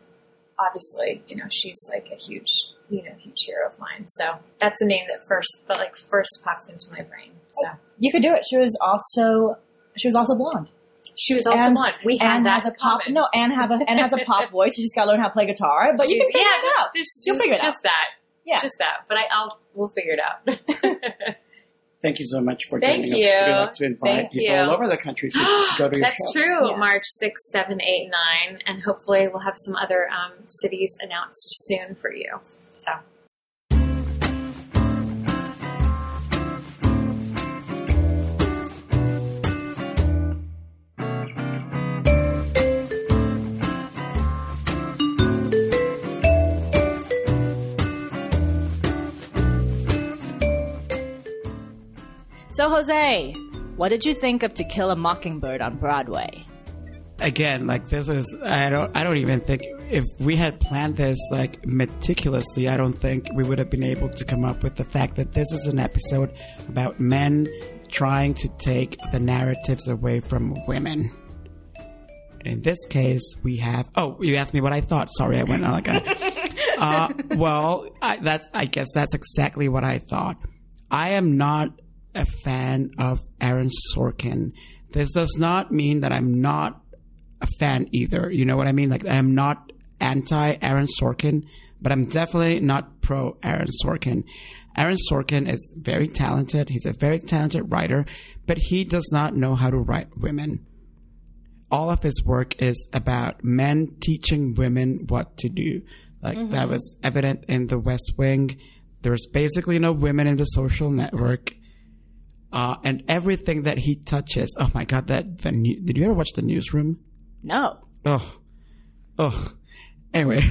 obviously, you know, she's like a huge, you know, huge hero of mine. So that's the name that first, that like first pops into my brain. So You could do it. She was also she was also blonde she was also And- blonde. We had and that has a pop no and have a and has a pop voice. You just gotta learn how to play guitar. But you can figure yeah, it just, out. just, You'll just, figure it just that, Yeah. just that. But I, I'll, we'll figure it out. Thank you so much for Thank joining us. you. We'd like to invite Thank people you. all over the country to, to go to your That's shows. true. Yes. March 6, 7, 8, 9. And hopefully we'll have some other um, cities announced soon for you. So. So Jose, what did you think of To Kill a Mockingbird on Broadway? Again, like this is I don't I don't even think if we had planned this like meticulously, I don't think we would have been able to come up with the fact that this is an episode about men trying to take the narratives away from women. In this case, we have. Oh, you asked me what I thought. Sorry, I went on like a. uh, well, I, that's. I guess that's exactly what I thought. I am not a fan of Aaron Sorkin. This does not mean that I'm not a fan either. You know what I mean? Like I'm not anti Aaron Sorkin, but I'm definitely not pro Aaron Sorkin. Aaron Sorkin is very talented. He's a very talented writer, but he does not know how to write women all of his work is about men teaching women what to do. Like mm-hmm. that was evident in the West Wing. There's basically no women in the social network. Uh, and everything that he touches, oh my god, that the new, did you ever watch the newsroom? No. Oh, oh. Anyway,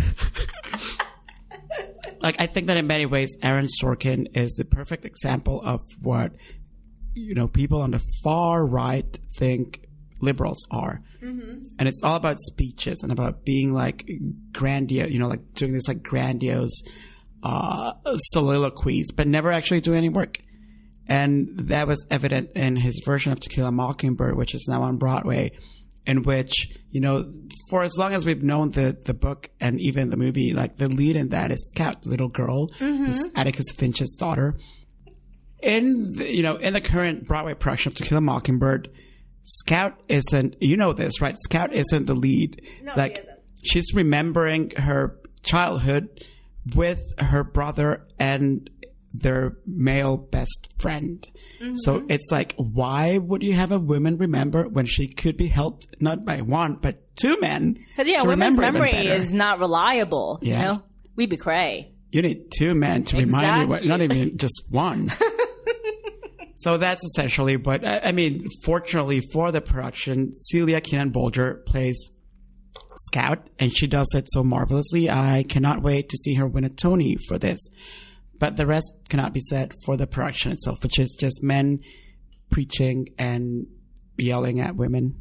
like I think that in many ways, Aaron Sorkin is the perfect example of what you know people on the far right think liberals are, and it's all about speeches and about being like grandiose, you know, like doing this like grandiose uh, soliloquies, but never actually doing any work. And that was evident in his version of To Kill a Mockingbird, which is now on Broadway, in which, you know, for as long as we've known the, the book and even the movie, like the lead in that is Scout, the little girl, who's mm-hmm. Atticus Finch's daughter. In the, you know, in the current Broadway production of To Kill a Mockingbird, Scout isn't, you know this, right? Scout isn't the lead. No, like, she's remembering her childhood with her brother and their male best friend. Mm-hmm. So it's like, why would you have a woman remember when she could be helped not by one, but two men? Because yeah, women's memory is not reliable. Yeah. You know, we be cray. You need two men to remind you what, not even just one. so that's essentially what, I I mean, fortunately for the production, Celia Keenan Bolger plays Scout, and she does it so marvelously. I cannot wait to see her win a Tony for this. But the rest cannot be said for the production itself, which is just men preaching and yelling at women.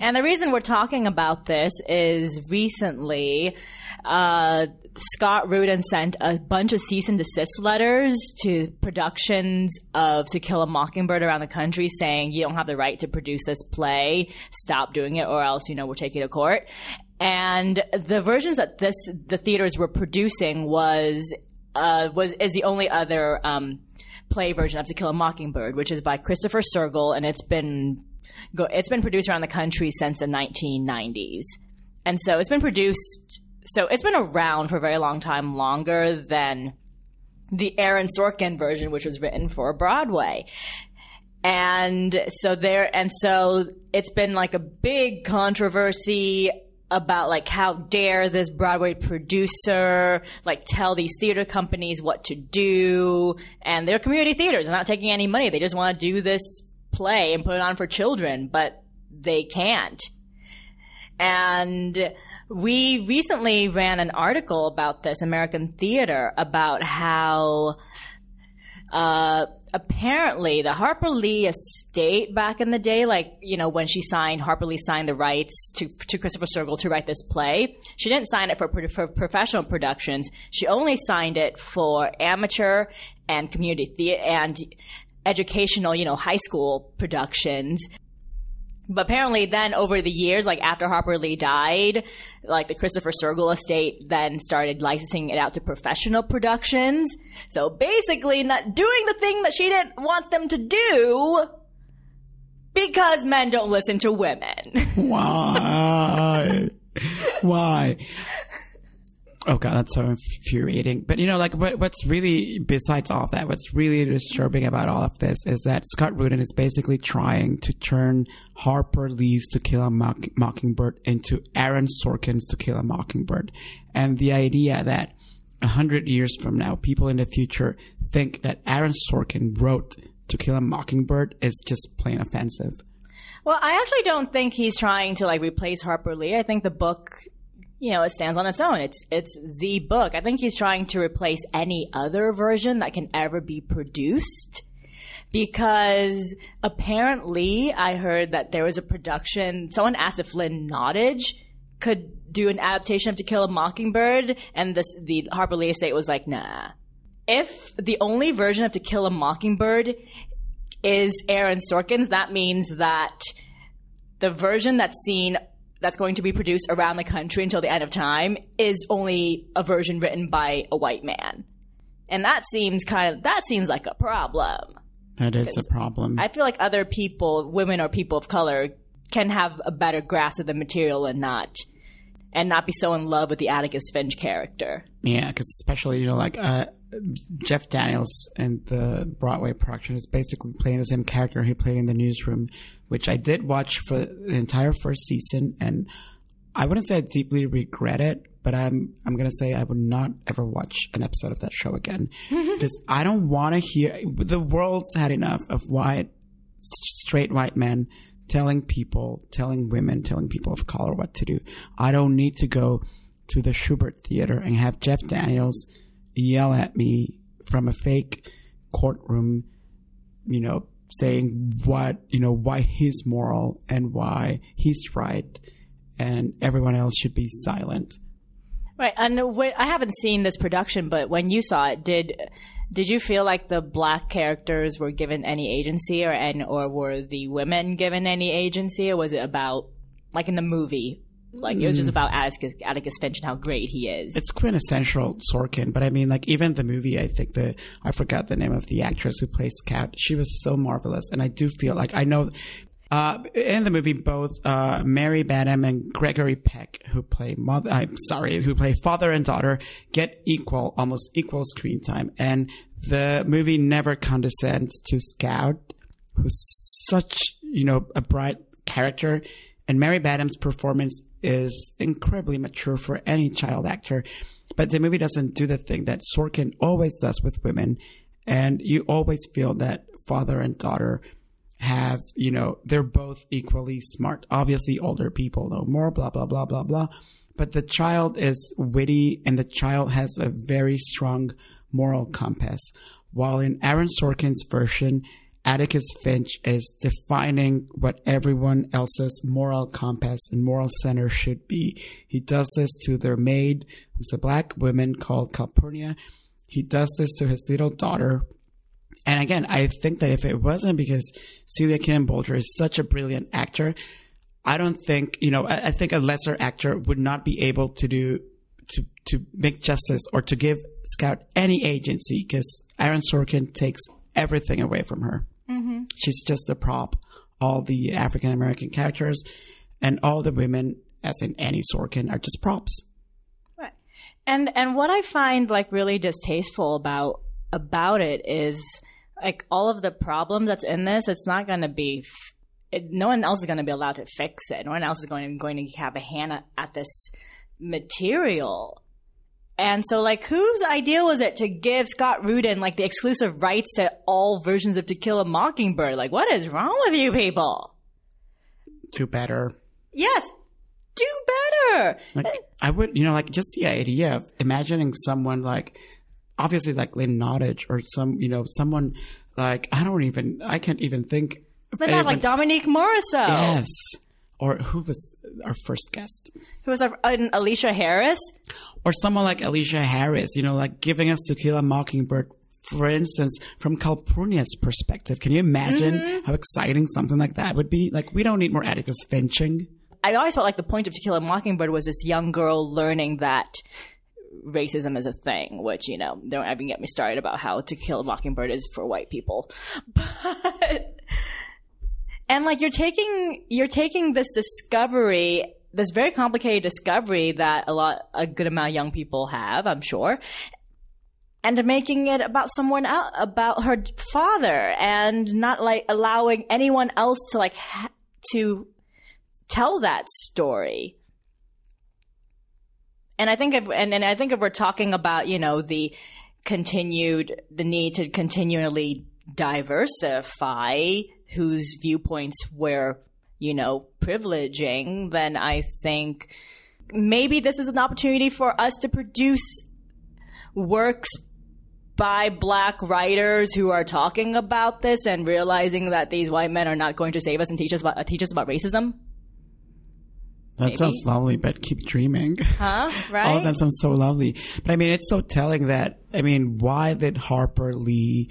And the reason we're talking about this is recently, uh, Scott Rudin sent a bunch of cease and desist letters to productions of To Kill a Mockingbird around the country saying, you don't have the right to produce this play, stop doing it, or else, you know, we'll take you to court. And the versions that this, the theaters were producing was, uh, was, is the only other, um, play version of To Kill a Mockingbird, which is by Christopher Sergel, and it's been go, it's been produced around the country since the 1990s. And so it's been produced, so it's been around for a very long time, longer than the Aaron Sorkin version, which was written for Broadway. And so there, and so it's been like a big controversy about like how dare this Broadway producer like tell these theater companies what to do and they're community theaters they're not taking any money. They just want to do this play and put it on for children but they can't. And we recently ran an article about this American theater about how uh, apparently the Harper Lee estate back in the day, like, you know, when she signed, Harper Lee signed the rights to, to Christopher Sergel to write this play. She didn't sign it for, for professional productions. She only signed it for amateur and community theater and educational, you know, high school productions. But apparently, then over the years, like after Harper Lee died, like the Christopher Sergel estate then started licensing it out to professional productions. So basically, not doing the thing that she didn't want them to do because men don't listen to women. Why? Why? Oh god, that's so infuriating. But you know, like what, what's really besides all of that, what's really disturbing about all of this is that Scott Rudin is basically trying to turn Harper Lee's To Kill a Mock- Mockingbird into Aaron Sorkin's To Kill a Mockingbird, and the idea that a hundred years from now, people in the future think that Aaron Sorkin wrote To Kill a Mockingbird is just plain offensive. Well, I actually don't think he's trying to like replace Harper Lee. I think the book you know, it stands on its own. It's it's the book. I think he's trying to replace any other version that can ever be produced. Because apparently I heard that there was a production someone asked if Lynn Nottage could do an adaptation of To Kill a Mockingbird and this the Harper Lee estate was like, nah. If the only version of To Kill a Mockingbird is Aaron Sorkin's, that means that the version that's seen that's going to be produced around the country until the end of time is only a version written by a white man. And that seems kind of, that seems like a problem. That is a problem. I feel like other people, women or people of color, can have a better grasp of the material and not, and not be so in love with the Atticus Finch character. Yeah, because especially, you know, like, uh, Jeff Daniels in the Broadway production is basically playing the same character he played in the newsroom, which I did watch for the entire first season, and I wouldn't say I deeply regret it, but I'm I'm gonna say I would not ever watch an episode of that show again because I don't want to hear the world's had enough of white straight white men telling people, telling women, telling people of color what to do. I don't need to go to the Shubert Theater and have Jeff Daniels yell at me from a fake courtroom, you know, saying what, you know, why he's moral and why he's right and everyone else should be silent. Right. And I haven't seen this production, but when you saw it, did did you feel like the black characters were given any agency or and or were the women given any agency or was it about like in the movie like it was just mm. about Atticus, Atticus Finch and how great he is. It's quintessential Sorkin, but I mean, like even the movie, I think the I forgot the name of the actress who plays Scout. She was so marvelous, and I do feel like I know. Uh, in the movie, both uh, Mary Badham and Gregory Peck, who play mother, I'm sorry, who play father and daughter, get equal, almost equal screen time, and the movie never condescends to Scout, who's such you know a bright character, and Mary Badham's performance is incredibly mature for any child actor. But the movie doesn't do the thing that Sorkin always does with women. And you always feel that father and daughter have, you know, they're both equally smart. Obviously, older people know more, blah, blah, blah, blah, blah. But the child is witty and the child has a very strong moral compass. While in Aaron Sorkin's version, Atticus Finch is defining what everyone else's moral compass and moral center should be. He does this to their maid, who's a black woman called Calpurnia. He does this to his little daughter. And again, I think that if it wasn't because Celia Keenan Bolger is such a brilliant actor, I don't think, you know, I, I think a lesser actor would not be able to do to to make justice or to give Scout any agency because Aaron Sorkin takes everything away from her. Mm-hmm. She's just a prop. All the African American characters and all the women, as in Annie Sorkin, are just props. Right. And and what I find like really distasteful about about it is like all of the problems that's in this. It's not going to be. It, no one else is going to be allowed to fix it. No one else is going going to have a hand at, at this material. And so, like, whose idea was it to give Scott Rudin like the exclusive rights to all versions of To Kill a Mockingbird? Like, what is wrong with you people? Do better. Yes, do better. Like I would, you know, like just the idea of imagining someone like, obviously like Lynn Nottage or some, you know, someone like I don't even, I can't even think. But not like Dominique Morisseau, Yes. Or who was our first guest? who was a, an Aleshea Harris. Or someone like Aleshea Harris, you know, like giving us To Kill a Mockingbird, for instance, from Calpurnia's perspective. Can you imagine Mm-hmm. how exciting something like that would be? Like, we don't need more Atticus finching. I always felt like the point of To Kill a Mockingbird was this young girl learning that racism is a thing, which, you know, don't even get me started about how To Kill a Mockingbird is for white people. But, and like you're taking, you're taking this discovery, this very complicated discovery that a lot, a good amount of young people have, I'm sure, and making it about someone else, about her father, and not like allowing anyone else to like, ha- to tell that story. And I think if and, and I think if we're talking about, you know, the continued the need to continually diversify whose viewpoints we're, you know, privileging, then I think maybe this is an opportunity for us to produce works by black writers who are talking about this and realizing that these white men are not going to save us and teach us about uh, teach us about racism. That sounds lovely, but keep dreaming. Huh? Oh, right? All that sounds so lovely. But I mean, it's so telling that, I mean, why did Harper Lee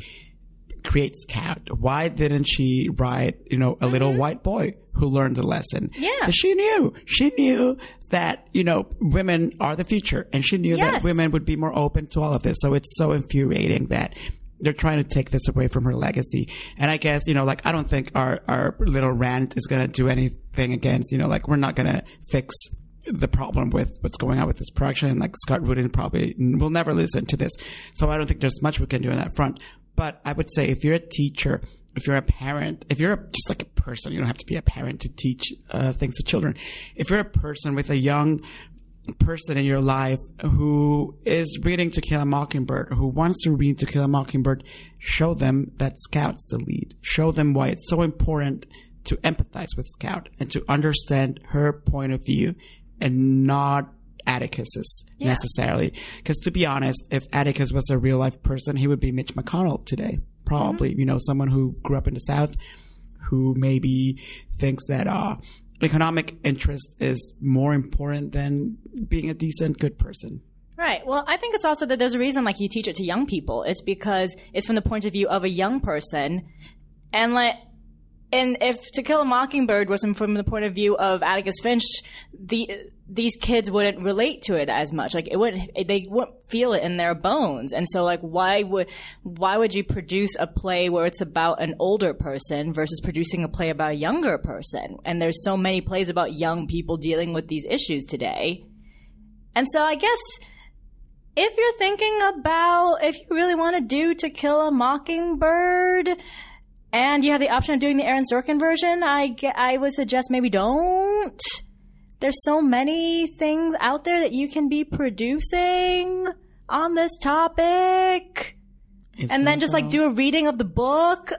create cat Why didn't she write, you know, a little white boy who learned the lesson? Mm-hmm. Yeah. she knew. She knew that, you know, women are the future. And she knew Yes. that women would be more open to all of this. So it's so infuriating that they're trying to take this away from her legacy. And I guess, you know, like, I don't think our, our little rant is going to do anything against, you know, like, we're not going to fix the problem with what's going on with this production. Like Scott Rudin probably will never listen to this. So I don't think there's much we can do on that front. But I would say if you're a teacher, if you're a parent, if you're a, just like a person, you don't have to be a parent to teach uh, things to children. If you're a person with a young person in your life who is reading To Kill a Mockingbird, who wants to read To Kill a Mockingbird, show them that Scout's the lead. Show them why it's so important to empathize with Scout and to understand her point of view and not Atticus's necessarily. Because to be honest, if Atticus was a real life person, he would be Mitch McConnell today. Probably, you know, someone who grew up in the South, who maybe thinks that uh, economic interest is more important than being a decent, good person. Right. Well, I think it's also that there's a reason like you teach it to young people. It's because it's from the point of view of a young person. And like and if To Kill a Mockingbird wasn't from the point of view of Atticus Finch, the these kids wouldn't relate to it as much. Like it wouldn't they wouldn't feel it in their bones. And so like why would why would you produce a play where it's about an older person versus producing a play about a younger person? And there's so many plays about young people dealing with these issues today. And so I guess if you're thinking about if you really want to do To Kill a Mockingbird and you have the option of doing the Aaron Sorkin version, I, I would suggest maybe don't. There's so many things out there that you can be producing on this topic. It's And then just like do a reading of the book.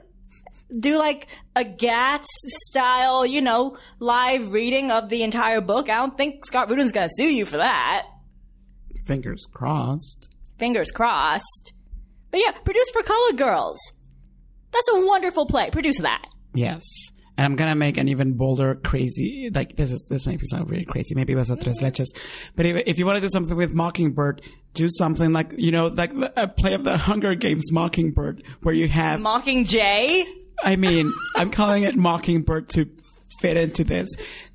Do like a Gatz style, you know, live reading of the entire book. I don't think Scott Rudin's gonna sue you for that. fingers crossed. fingers crossed. But yeah, produce for colored girls. That's a wonderful play. Produce that. Yes. And I'm gonna make an even bolder, crazy. Like this is this might be sound really crazy. Maybe it was a tres mm-hmm. leches, but if, if you want to do something with Mockingbird, do something like you know, like the- a play of the Hunger Games Mockingbird, where you have. Mocking Jay. I mean, I'm calling it Mockingbird to fit into this.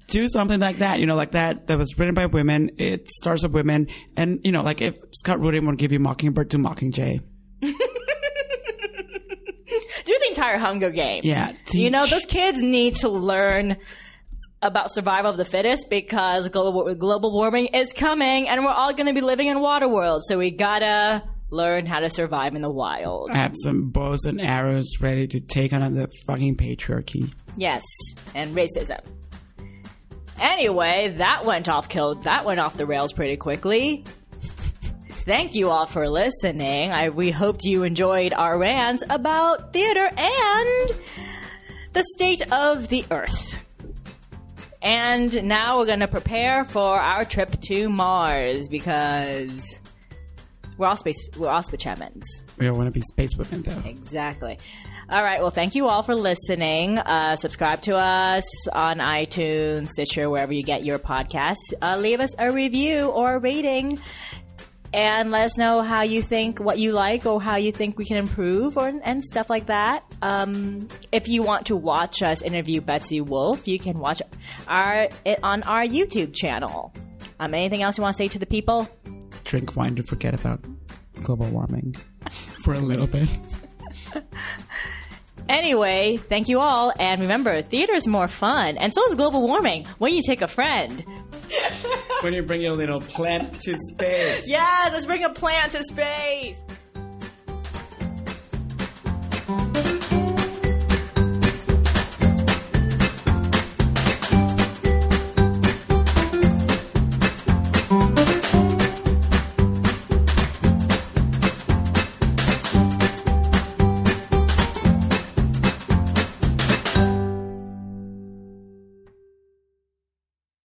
Do something like that, you know, like that that was written by women. It stars of women, and you know, like if Scott Rudin would give you Mockingbird, do Mockingjay. Do the entire Hunger Games. Yeah, You know, those kids need to learn about survival of the fittest because global global warming is coming and we're all going to be living in water world. So we gotta learn how to survive in the wild. I have some bows and arrows ready to take on the fucking patriarchy. Yes, and racism. Anyway, that went off killed. That went off the rails pretty quickly. Thank you all for listening. I we hoped you enjoyed our rants about theater and the state of the earth. And now we're going to prepare for our trip to Mars because we're all space we're all space spachamans. We don't want to be space women, though. Exactly. All right. Well, thank you all for listening. Uh, subscribe to us on iTunes, Stitcher, wherever you get your podcasts. Uh, leave us a review or a rating. And let us know how you think, what you like, or how you think we can improve, or and stuff like that. Um, if you want to watch us interview Betsy Wolfe, you can watch our it on our YouTube channel. Um, anything else you want to say to the people? Drink wine to forget about global warming for a little bit. Anyway, thank you all, and remember, theater is more fun, and so is global warming when you take a friend. When you bring your little plant to space. Yes, let's bring a plant to space.